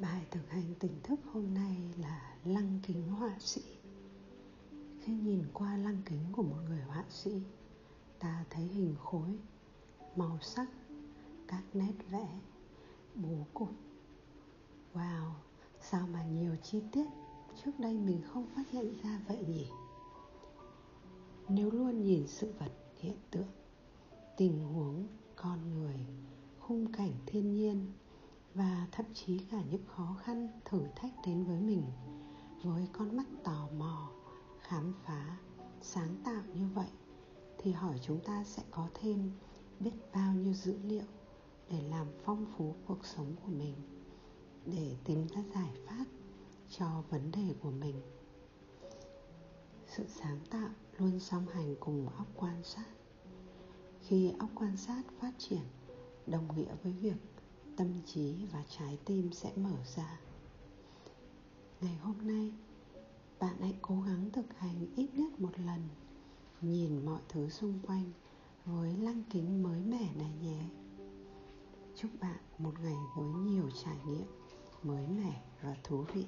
Bài thực hành tỉnh thức hôm nay là lăng kính họa sĩ. Khi nhìn qua lăng kính của một người họa sĩ Ta thấy hình khối, màu sắc, các nét vẽ, bố cục. Wow, sao mà nhiều chi tiết Trước đây mình không phát hiện ra vậy nhỉ? Nếu luôn nhìn sự vật, hiện tượng Tình huống, con người, khung cảnh thiên nhiên và thậm chí cả những khó khăn, thử thách đến với mình. Với con mắt tò mò, khám phá, sáng tạo như vậy, thì hỏi chúng ta sẽ có thêm biết bao nhiêu dữ liệu để làm phong phú cuộc sống của mình, để tìm ra giải pháp cho vấn đề của mình. Sự sáng tạo luôn song hành cùng óc quan sát. Khi óc quan sát phát triển đồng nghĩa với việc tâm trí và trái tim sẽ mở ra. Ngày hôm nay, bạn hãy cố gắng thực hành ít nhất một lần, nhìn mọi thứ xung quanh với lăng kính mới mẻ này nhé. Chúc bạn một ngày với nhiều trải nghiệm mới mẻ và thú vị.